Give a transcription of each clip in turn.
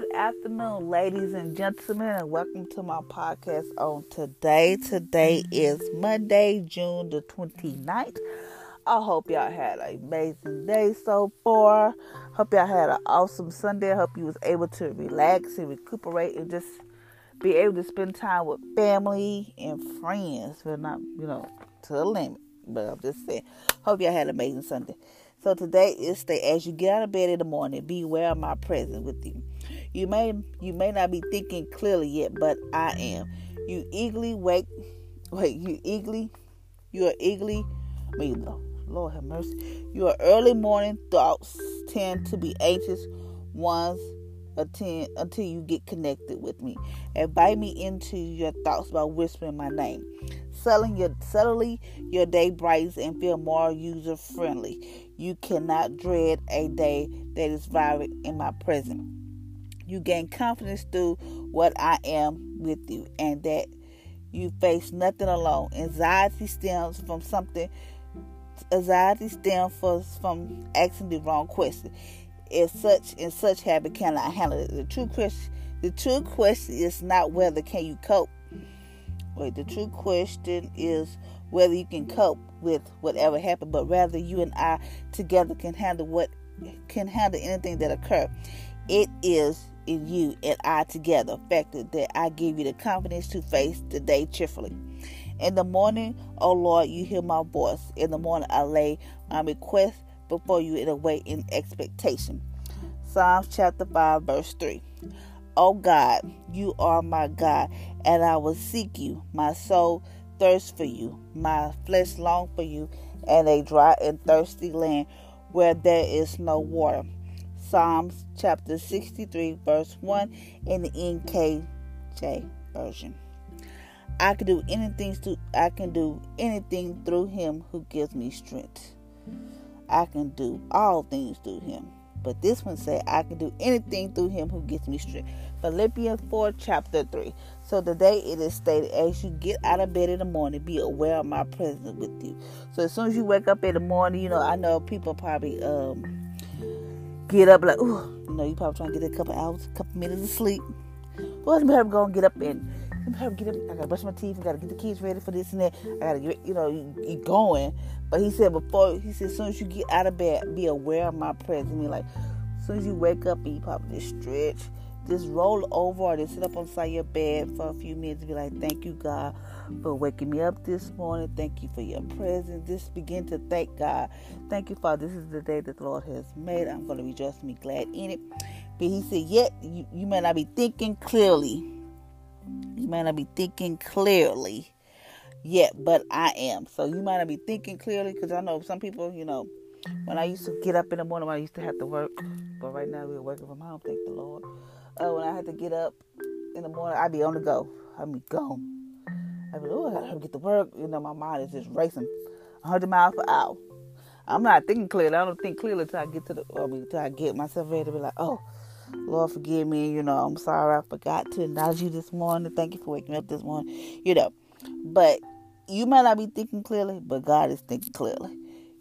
Good afternoon, ladies and gentlemen, and welcome to my podcast on today. Today is Monday, June the 29th. I hope y'all had an amazing day so far. Hope y'all had an awesome Sunday. Hope you was able to relax and recuperate and just be able to spend time with family and friends, but not, you know, to the limit. But I'm just saying, hope y'all had an amazing Sunday. So today is the as you get out of bed in the morning, beware of my presence with you. You may you may not be thinking clearly yet, but I am. You eagerly wake wait, you eagerly you are eagerly I mean Lord have mercy. Your early morning thoughts tend to be anxious ones attend, until you get connected with me. Invite me into your thoughts by whispering my name. Suddenly your, suddenly, your day brightens and feel more user friendly. You cannot dread a day that is vibrant in my presence. You gain confidence through what I am with you, and that you face nothing alone. Anxiety stems from something. Anxiety stems from asking the wrong question if such and such habit cannot handle it. The true question, the true question is not whether can you cope. Wait, the true question is whether you can cope with whatever happened, but rather you and I together can handle what can handle anything that occur. It is in you and I together affected that I give you the confidence to face the day cheerfully. In the morning, oh Lord, you hear my voice. In the morning, I lay my request before you in a way in expectation. Psalms chapter 5, verse 3. Oh God, you are my God, and I will seek you. My soul thirsts for you, my flesh longs for you, and a dry and thirsty land where there is no water. Psalms chapter 63, verse 1 in the NKJ version. I can do anything to I can do anything through him who gives me strength. I can do all things through him. But this one said, I can do anything through him who gives me strength. Philippians 4, chapter 3. So today it is stated, as you get out of bed in the morning, be aware of my presence with you. So as soon as you wake up in the morning, you know, I know people probably um get up like, ooh, you know, you probably trying to get a couple hours, a couple minutes of sleep. Well, I'm going to get up and I'm get up. I gotta brush my teeth. I gotta get the kids ready for this and that. I gotta get, you know, you, going. But he said before, he said, as soon as you get out of bed, be aware of my presence. I mean, like, as soon as you wake up you probably just stretch, just roll over or just sit up on of your bed for a few minutes and be like, thank you, God, for waking me up this morning. Thank you for your presence. Just begin to thank God. Thank you, Father. This is the day that the Lord has made. I'm going to rejoice and be glad in it. But he said, yet you, you may not be thinking clearly. You may not be thinking clearly yet, but I am. So you might not be thinking clearly because I know some people, you know, when I used to get up in the morning, I used to have to work. But right now we're working from home, thank the Lord. Uh, when I had to get up in the morning, I'd be on the go. I'd be gone. I'd be oh, I gotta get to work. You know, my mind is just racing 100 miles per hour. I'm not thinking clearly. I don't think clearly until I get to the, I mean, until I get myself ready to be like, oh, Lord, forgive me. You know, I'm sorry I forgot to acknowledge you this morning. Thank you for waking me up this morning. You know, but you might not be thinking clearly, but God is thinking clearly.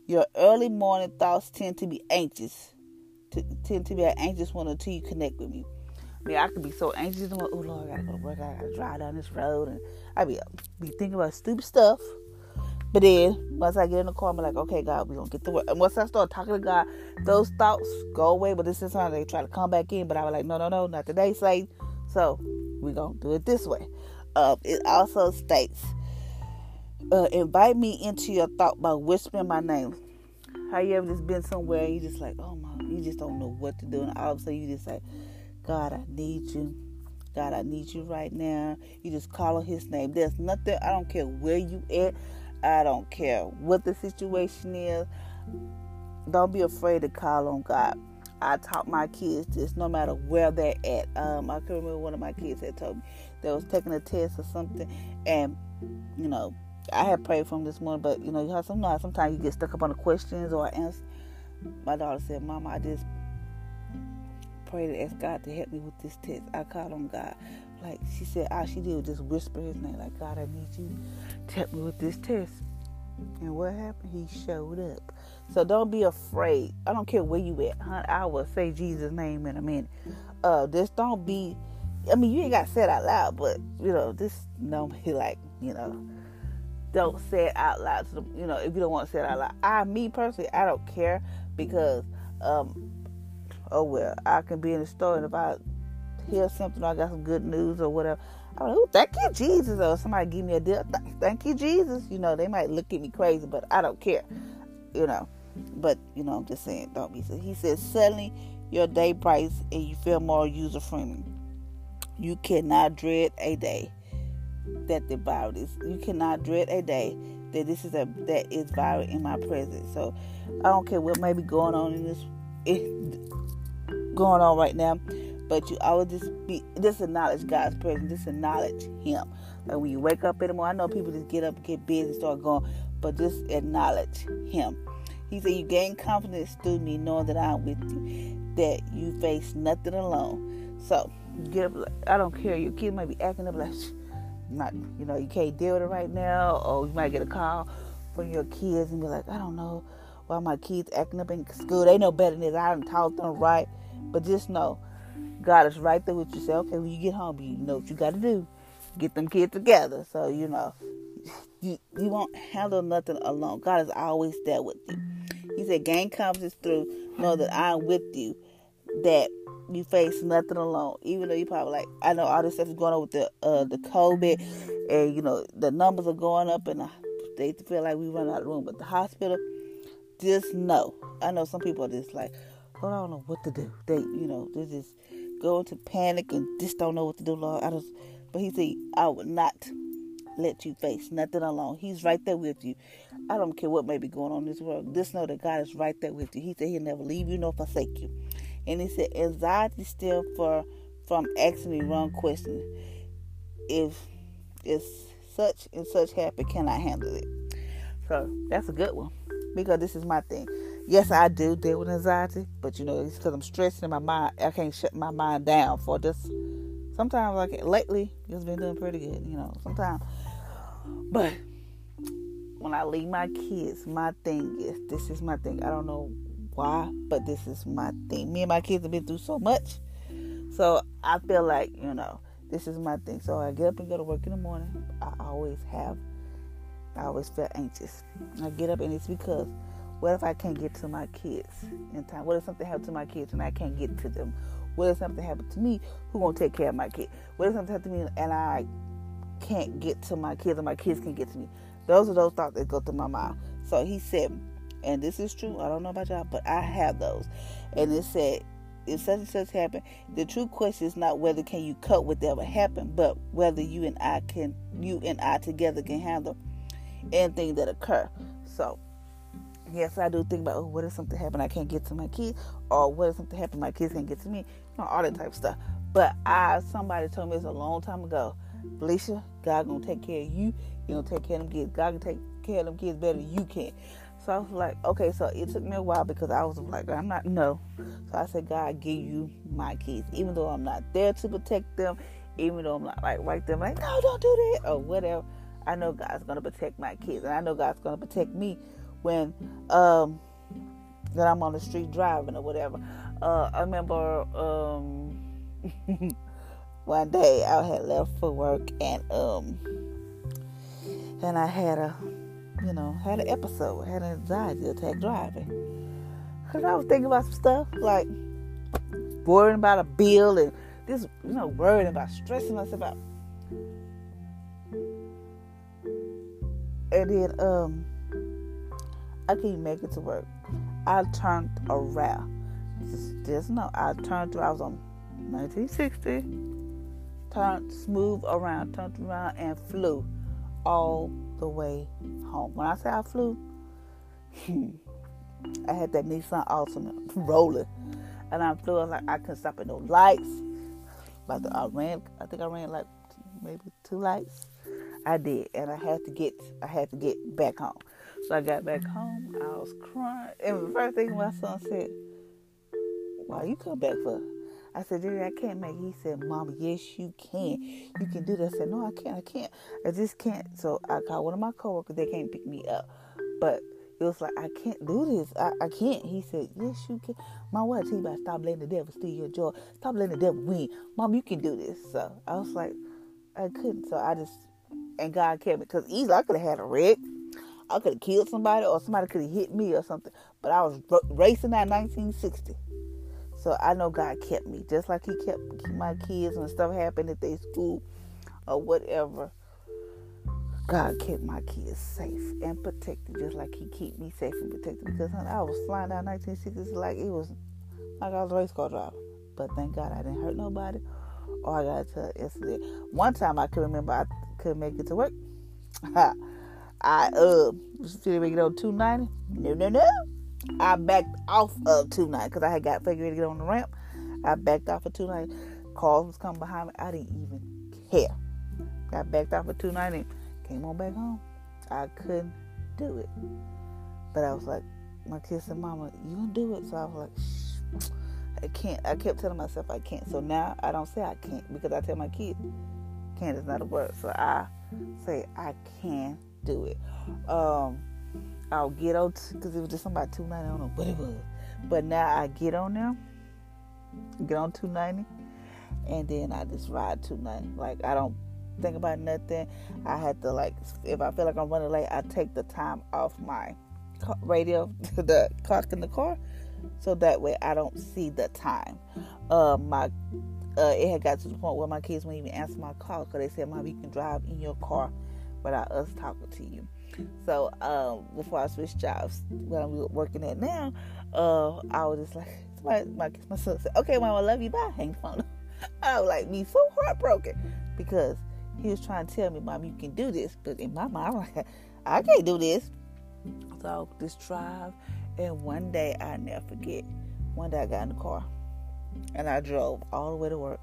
Your early morning thoughts tend to be anxious, tend to be an anxious one until you connect with me. Mean, I could be so anxious. Like, oh Lord, I gotta go to work. I gotta drive down this road, and I be be thinking about stupid stuff. But then once I get in the car, I'm like, okay, God, we're gonna get to work. And once I start talking to God, those thoughts go away. But this is how they try to come back in. But I was like, no, no, no, not today, Satan. So we're gonna do it this way. Uh, it also states, uh, invite me into your thought by whispering my name. How you ever just been somewhere and you just like, oh my, you just don't know what to do, and all of a sudden you just say, God, I need you. God, I need you right now. You just call on His name. There's nothing. I don't care where you at. I don't care what the situation is. Don't be afraid to call on God. I taught my kids this no matter where they're at. Um, I can remember one of my kids had told me they was taking a test or something, and you know, I had prayed for them this morning, but you know, you have sometimes sometimes you get stuck up on the questions or answers. My daughter said, "Mama, I just prayed to ask God to help me with this test. I called on God like she said, all she did was just whisper his name, like, God, I need you to help me with this test. And what happened? He showed up. So don't be afraid. I don't care where you at. I will say Jesus' name in a minute. Uh, just don't be. I mean, you ain't got to say it out loud, but you know, just don't be like, you know, don't say it out loud. To you know, if you don't want to say it out loud. I, me personally, I don't care because, um, oh well, I can be in the store and if I hear something, I got some good news or whatever. I'm like, oh, thank you, Jesus. Or somebody give me a deal. Thank you, Jesus. You know, they might look at me crazy, but I don't care. You know, but you know, I'm just saying, don't be. So he says, suddenly your day brights and you feel more user friendly. You cannot dread a day that the virus. You cannot dread a day that this is a that is viral in my presence. So I don't care what may be going on in this going on right now, but you always just be just acknowledge God's presence. Just acknowledge Him. Like when you wake up in the morning, I know people just get up, get busy, start going, but just acknowledge Him. He said, You gain confidence through me, knowing that I'm with you, that you face nothing alone. So, get up, I don't care. Your kid might be acting up like, not, you know, you can't deal with it right now, or you might get a call from your kids and be like, I don't know why my kids acting up in school. They know better than this. I haven't taught them right. But just know, God is right there with you. Say, okay, when you get home, you know what you got to do. Get them kids together. So, you know, you, you won't handle nothing alone. God is always there with you. He said, gain confidence through know that I'm with you, that you face nothing alone. Even though you probably like, I know all this stuff is going on with the uh, the COVID, and you know the numbers are going up, and they feel like we run out of room. But the hospital, just know. I know some people are just like, well, I don't know what to do. They, you know, they just go into panic and just don't know what to do. Lord, I just. But he said, I would not let you face nothing alone. He's right there with you. I don't care what may be going on in this world. Just know that God is right there with you. He said he'll never leave you nor forsake you. And he said anxiety still for from asking me wrong questions. If if such and such happen, can I handle it? So that's a good one. Because this is my thing. Yes, I do deal with anxiety, but you know, it's because I'm stressing in my mind. I can't shut my mind down for this. Sometimes, like lately, it's been doing pretty good. You know, sometimes but when I leave my kids, my thing is this is my thing. I don't know why, but this is my thing. Me and my kids have been through so much. So I feel like, you know, this is my thing. So I get up and go to work in the morning. I always have I always feel anxious. I get up and it's because what if I can't get to my kids in time? What if something happens to my kids and I can't get to them? What if something happened to me? Who gonna take care of my kid? What if something happened to me and I can't get to my kids or my kids can't get to me. Those are those thoughts that go through my mind. So he said, and this is true. I don't know about y'all, but I have those. And it said, if such and such happen, the true question is not whether can you cut whatever happened, but whether you and I can, you and I together can handle anything that occur. So, yes, I do think about, oh, what if something happened, I can't get to my kids, or what if something happened, my kids can't get to me, you know, all that type of stuff. But I, somebody told me this a long time ago Felicia, God gonna take care of you. He gonna take care of them kids. God can take care of them kids better than you can. So I was like, okay. So it took me a while because I was like, I'm not no. So I said, God, give you my kids, even though I'm not there to protect them, even though I'm not like right there, like, no, don't do that or whatever. I know God's gonna protect my kids, and I know God's gonna protect me when um that I'm on the street driving or whatever. Uh, I remember um one day I had left for work and um and I had a you know had an episode, had an anxiety attack driving. Cause I was thinking about some stuff like worrying about a bill and this you know worrying about stressing myself out. And then um I couldn't make it to work. I turned around. Just, know I turned around. I was on 1960 turned smooth around, turned around and flew all the way home. When I say I flew, I had that Nissan Altima rolling, and I flew. I was like I couldn't stop at no lights. Like I ran, I think I ran like maybe two lights. I did, and I had to get, I had to get back home. So I got back home. I was crying, and the first thing my son said, "Why you come back for?" I said, Daddy, I can't make it. He said, Mama, yes, you can. You can do that. I said, No, I can't. I can't. I just can't. So I called one of my coworkers. They can't pick me up. But it was like, I can't do this. I, I can't. He said, Yes, you can. I tell you about stop letting the devil steal your joy. Stop letting the devil win. Mom, you can do this. So I was like, I couldn't. So I just, and God kept me. Because easily I could have had a wreck. I could have killed somebody or somebody could have hit me or something. But I was racing that 1960. So I know God kept me. Just like He kept my kids when stuff happened at their school or whatever. God kept my kids safe and protected, just like He keep me safe and protected. Because honey, I was flying down 1960s like it was like I was a race car driver. But thank God I didn't hurt nobody, or I got to an incident. One time I can remember I couldn't make it to work. I uh was figuring to get on 290. No, no, no. I backed off of 290 because I had got figured to get on the ramp. I backed off of 290. Cars was coming behind me. I didn't even care. Got backed off of 290 Came on back home. I couldn't do it. But I was like, my kids said, Mama, you gonna do it? So I was like, Shh, I can't. I kept telling myself I can't. So now I don't say I can't because I tell my kids, can't is not a word. So I say I can do it. Um, I'll get on because it was just somebody 290. I don't know what it was. But now I get on there, get on 290, and then I just ride 290. Like I don't think about nothing. I had to like, if I feel like I'm running late, I take the time off my radio, the clock in the car, so that way I don't see the time. Uh, my uh, it had got to the point where my kids wouldn't even answer my call because they said, "Mom, you can drive in your car without us talking to you." So um, before I switched jobs, when I'm working at now, uh, I was just like, my, my, my son said, "Okay, mom, I love you. Bye." Hang the phone. I was like, me so heartbroken because he was trying to tell me, Mom, you can do this. But in my mind, I'm like, I can't do this. So this drive, and one day I never forget. One day I got in the car, and I drove all the way to work.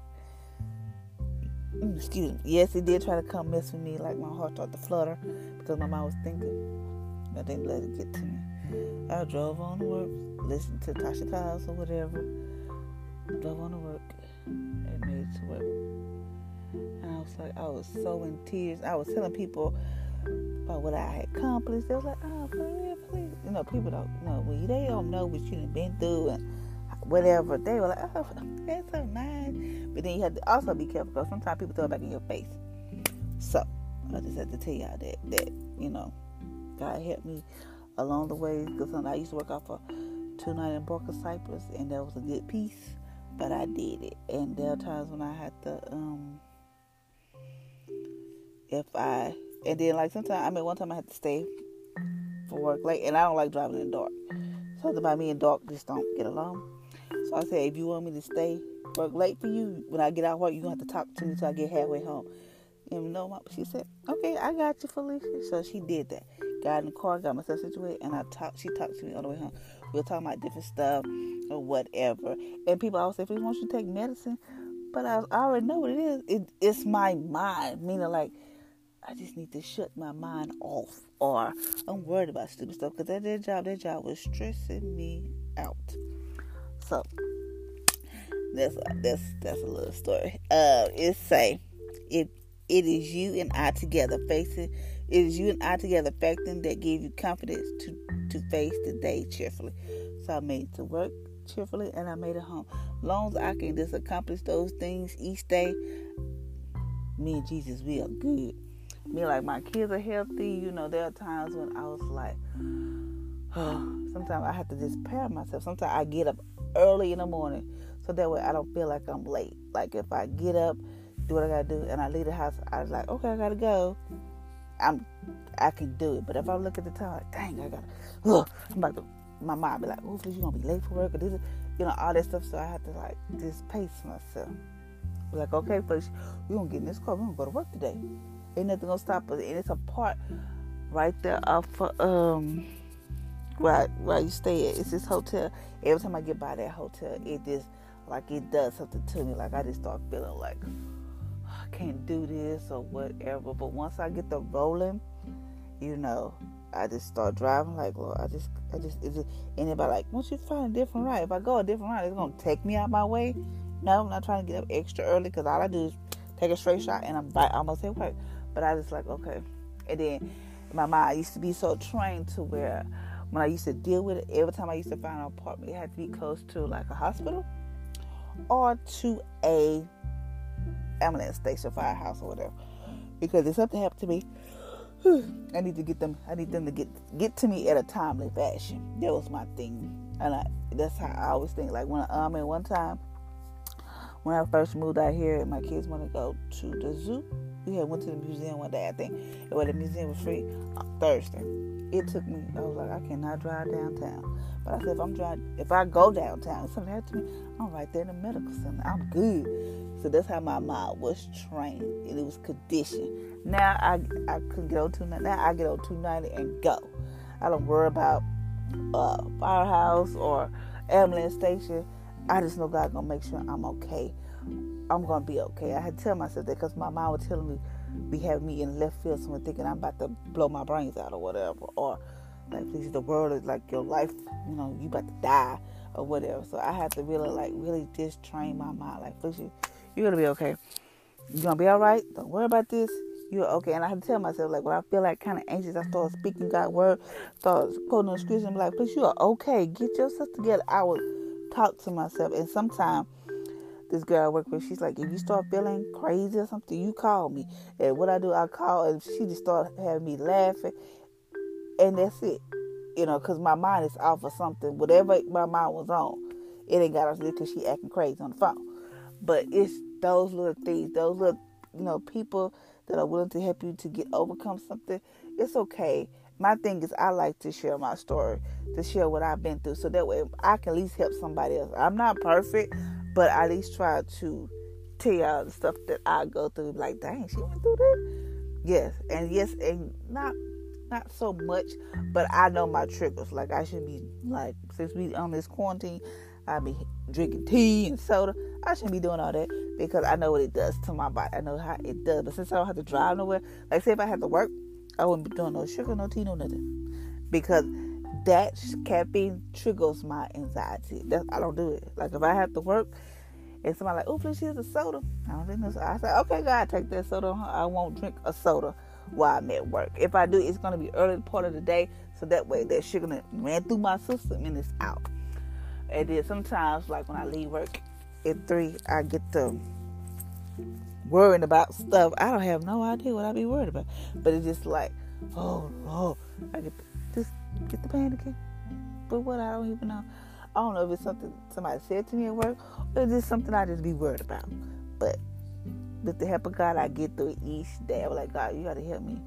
Mm, excuse me. Yes, he did try to come mess with me. Like my heart started to flutter because my mind was thinking. I didn't let it get to me. I drove on to work, listened to Tasha Tiles or whatever. Drove on to work and made it to work And I was like, I was so in tears. I was telling people about what I had accomplished. They was like, oh, real, please. You know, people don't know. Well, they don't know what you've been through and whatever. They were like, oh, that's so nice. But then you have to also be careful because sometimes people throw it back in your face. So, I just had to tell y'all that, that you know, God helped me along the way because I used to work off a two night in Barker Cypress and that was a good piece, but I did it. And there are times when I had to, um, if I and then like sometimes I mean one time I had to stay for work late and I don't like driving in the dark. Something about me and dark just don't get along. So I said, if you want me to stay work late for you, when I get out work, you're gonna have to talk to me till I get halfway home. And know, she said, okay, I got you, Felicia. So she did that. Got in the car, got myself situated, and I talked. She talked to me all the way home. We were talking about different stuff or whatever. And people always say, "If you want you to take medicine," but I, I already know what it is. It, it's my mind, meaning like I just need to shut my mind off, or I'm worried about stupid stuff because that their job, their job was stressing me out. So that's that's that's a little story. Uh, it say it it is you and I together facing. It is you and I together facting that give you confidence to to face the day cheerfully. So I made it to work cheerfully and I made it home. Long as I can just accomplish those things each day, me and Jesus, we are good me like my kids are healthy. You know, there are times when I was like, sometimes I have to just prepare myself. Sometimes I get up early in the morning so that way I don't feel like I'm late. Like if I get up, do what I gotta do, and I leave the house, I was like, okay, I gotta go. I'm, I can do it. But if I look at the time, like, dang, I gotta, oh, I'm about to. My mind be like, oh, you gonna be late for work or this, is you know, all that stuff. So I have to like just pace myself. Like, okay, folks, we gonna get in this car. We gonna go to work today. Ain't nothing gonna stop us. And it's a part right there off of, um where where you stay at. It's this hotel. Every time I get by that hotel, it just like it does something to me. Like I just start feeling like oh, I can't do this or whatever. But once I get the rolling, you know, I just start driving like, Lord, I just, I just, is it anybody like, once you find a different route, if I go a different route, it's gonna take me out my way. No, I'm not trying to get up extra early because all I do is take a straight shot and I'm right almost at work. But I just like, okay. And then my mind used to be so trained to where when I used to deal with it, every time I used to find an apartment, it had to be close to like a hospital or to a ambulance station, firehouse, or whatever. Because if something happened to me, I need to get them. I need them to get get to me at a timely fashion. That was my thing, and I, that's how I always think. Like when um, at one time when I first moved out here, my kids want to go to the zoo. We had went to the museum one day, I think. Well, the museum was free on Thursday. It took me. I was like, I cannot drive downtown. But I said, if I'm driving, if I go downtown, something happened to me, I'm right there in the medical center. I'm good. So that's how my mind was trained. And it was conditioned. Now I I can get on two now I get on two ninety and go. I don't worry about uh, firehouse or ambulance station. I just know God gonna make sure I'm okay. I'm gonna be okay. I had to tell myself that because my mom was telling me, be having me in left field, someone thinking I'm about to blow my brains out or whatever, or like please the world is like your life, you know, you about to die or whatever. So I had to really like really just train my mind, like please you, you're gonna be okay. You're gonna be all right. Don't worry about this. You're okay. And I have to tell myself, like, when I feel like kind of anxious, I start speaking God's word, start quoting the scripture, and be like, please, you are okay. Get yourself together. I would talk to myself. And sometimes this girl I work with, she's like, if you start feeling crazy or something, you call me. And what I do, I call, and she just start having me laughing, and that's it. You know, because my mind is off of something. Whatever my mind was on, it ain't got us because she acting crazy on the phone. But it's those little things, those little, you know, people that are willing to help you to get overcome something. It's okay my thing is I like to share my story, to share what I've been through, so that way I can at least help somebody else. I'm not perfect, but I at least try to tell y'all the stuff that I go through. Like, dang, she went through that. Yes, and yes, and not not so much, but I know my triggers. Like I should be like since we on this quarantine, I be drinking tea and soda. I shouldn't be doing all that because I know what it does to my body. I know how it does. But since I don't have to drive nowhere, like say if I had to work, I wouldn't be doing no sugar, no tea, no nothing. Because that caffeine triggers my anxiety. I don't do it. Like if I have to work and somebody like, oh, please here's a soda. I don't think so. I say, okay, God, take that soda. I won't drink a soda while I'm at work. If I do, it's gonna be early part of the day, so that way that sugar ran through my system and it's out. And then sometimes, like when I leave work at three, I get the worrying about stuff. I don't have no idea what I be worried about. But it's just like, oh, oh, I get just get the panicking. But what I don't even know. I don't know if it's something somebody said to me at work or just something I just be worried about. But with the help of God, I get through each day. I'm like, God, you got to help me.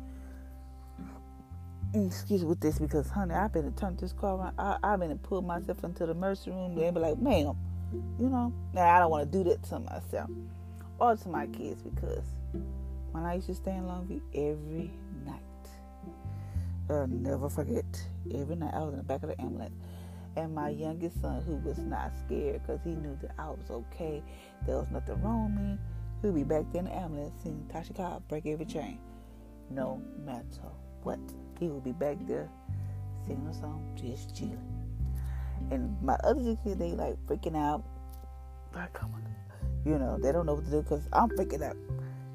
Mm, excuse me with this because, honey, I've been to turn this car around. I, I've been to pull myself into the emergency room and be like, ma'am, you know. Now I don't want to do that to myself or to my kids because when I used to stay in Longview every I'll never forget, every night I was in the back of the ambulance. And my youngest son, who was not scared because he knew that I was okay, there was nothing wrong with me, he'd be back there in the ambulance singing Tasha Cobb, Break Every Chain. No matter what, he would be back there singing a song, just chilling. And my other two kids, they like freaking out. Like, come on, you know, they don't know what to do because I'm freaking out.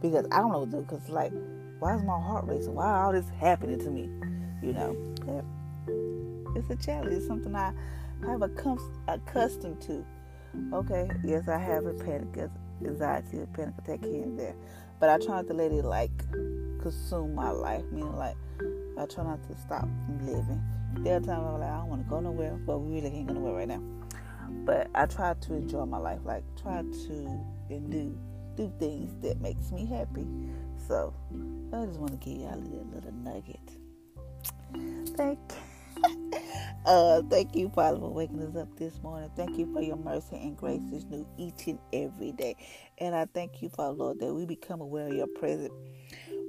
Because I don't know what to do because, like, why is my heart racing? Why all this happening to me? You know, it's a challenge. It's something I have accustomed to. Okay, yes, I have a panic anxiety, a panic attack here and there, but I try not to let it like consume my life. Meaning, like, I try not to stop living. There are times I'm like, I don't want to go nowhere, but we really can't go nowhere right now. But I try to enjoy my life, like try to and do do things that makes me happy. So I just want to give y'all a little, nugget. Thank uh, thank you, Father, for waking us up this morning. Thank you for your mercy and grace is new each and every day. And I thank you, Father, Lord, that we become aware of your presence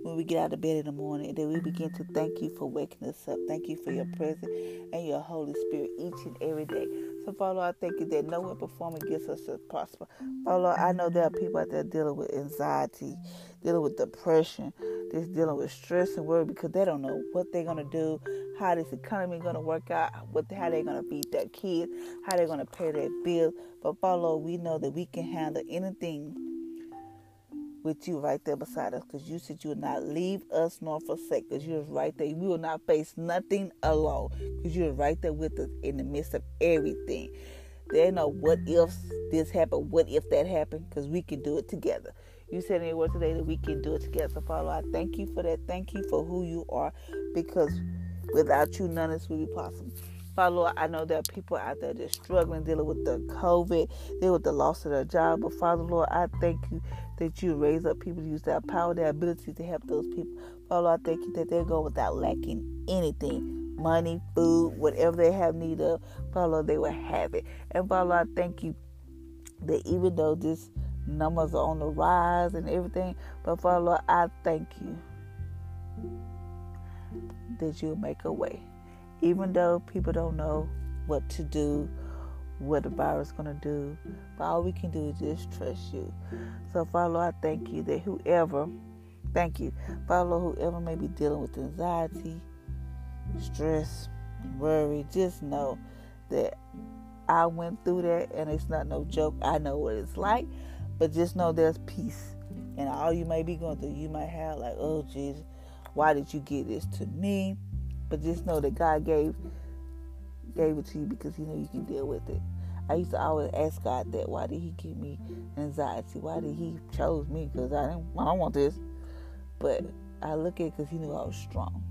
when we get out of bed in the morning, that we begin to thank you for waking us up. Thank you for your presence and your Holy Spirit each and every day. So, Father, I thank you that no one performing against us to prosper. Father, I know there are people out there dealing with anxiety, dealing with depression, just dealing with stress and worry because they don't know what they're gonna do, how this economy gonna work out, what how they're gonna feed their kids, how they're gonna pay their bills. But Father, we know that we can handle anything with you right there beside us because you said you would not leave us nor forsake because You're right there. We will not face nothing alone because you're right there with us in the midst of everything. Ain't no what if this happened, what if that happened, because we can do it together. You said your word today that we can do it together. So, Father, I thank you for that. Thank you for who you are because without you, none of this would be possible. Father Lord, I know there are people out there just struggling, dealing with the COVID, dealing with the loss of their job. But Father Lord, I thank you that you raise up people to use their power, their ability to help those people. Father Lord, I thank you that they go without lacking anything money, food, whatever they have need of. Father Lord, they will have it. And Father Lord, I thank you that even though this numbers are on the rise and everything, but Father Lord, I thank you that you'll make a way even though people don't know what to do, what the virus is going to do, but all we can do is just trust you. So, Father Lord, I thank you that whoever, thank you, Father Lord, whoever may be dealing with anxiety, stress, worry, just know that I went through that and it's not no joke. I know what it's like, but just know there's peace. And all you may be going through, you might have like, oh, Jesus, why did you give this to me? But just know that God gave gave it to you because He knew you can deal with it. I used to always ask God that. Why did He give me anxiety? Why did He chose me? Because I didn't. I don't want this. But I look at it because He knew I was strong.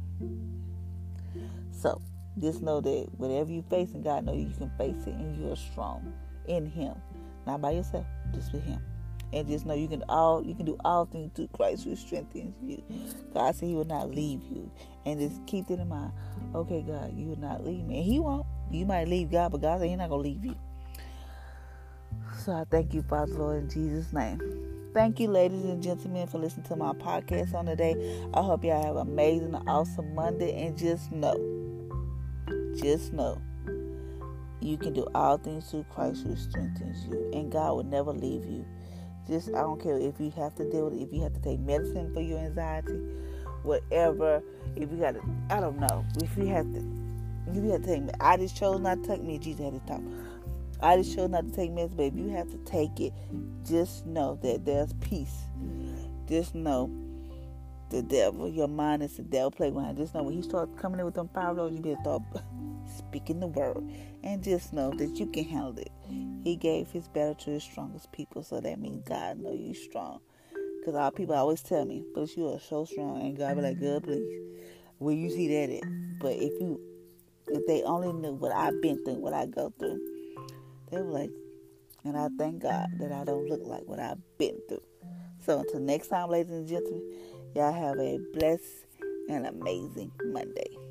So just know that whatever you face, and God know you can face it, and you are strong in Him, not by yourself, just with Him and just know you can all you can do all things through Christ who strengthens you. God said He will not leave you, and just keep that in mind. Okay, God, you will not leave me, and He won't. You might leave God, but God said He's not gonna leave you. So I thank you, Father Lord, in Jesus' name. Thank you, ladies and gentlemen, for listening to my podcast on today. I hope y'all have an amazing, awesome Monday, and just know, just know you can do all things through Christ who strengthens you, and God will never leave you. Just I don't care if you have to deal with it, if you have to take medicine for your anxiety, whatever. If you got to, I don't know. If you have to, if you have to take, I just chose not to take me. Jesus had to talk. I just chose not to take medicine, but if you have to take it, just know that there's peace. Just know the devil, your mind is the devil playground. Just know when he starts coming in with them power you better start speaking the word. And just know that you can handle it. He gave his better to his strongest people, so that means God know you strong. Because our people always tell me, but you are so strong, and God be like, good, please. Where you see that at? But if you, if they only knew what I've been through, what I go through, they were like, and I thank God that I don't look like what I've been through. So until next time, ladies and gentlemen, y'all have a blessed and amazing Monday.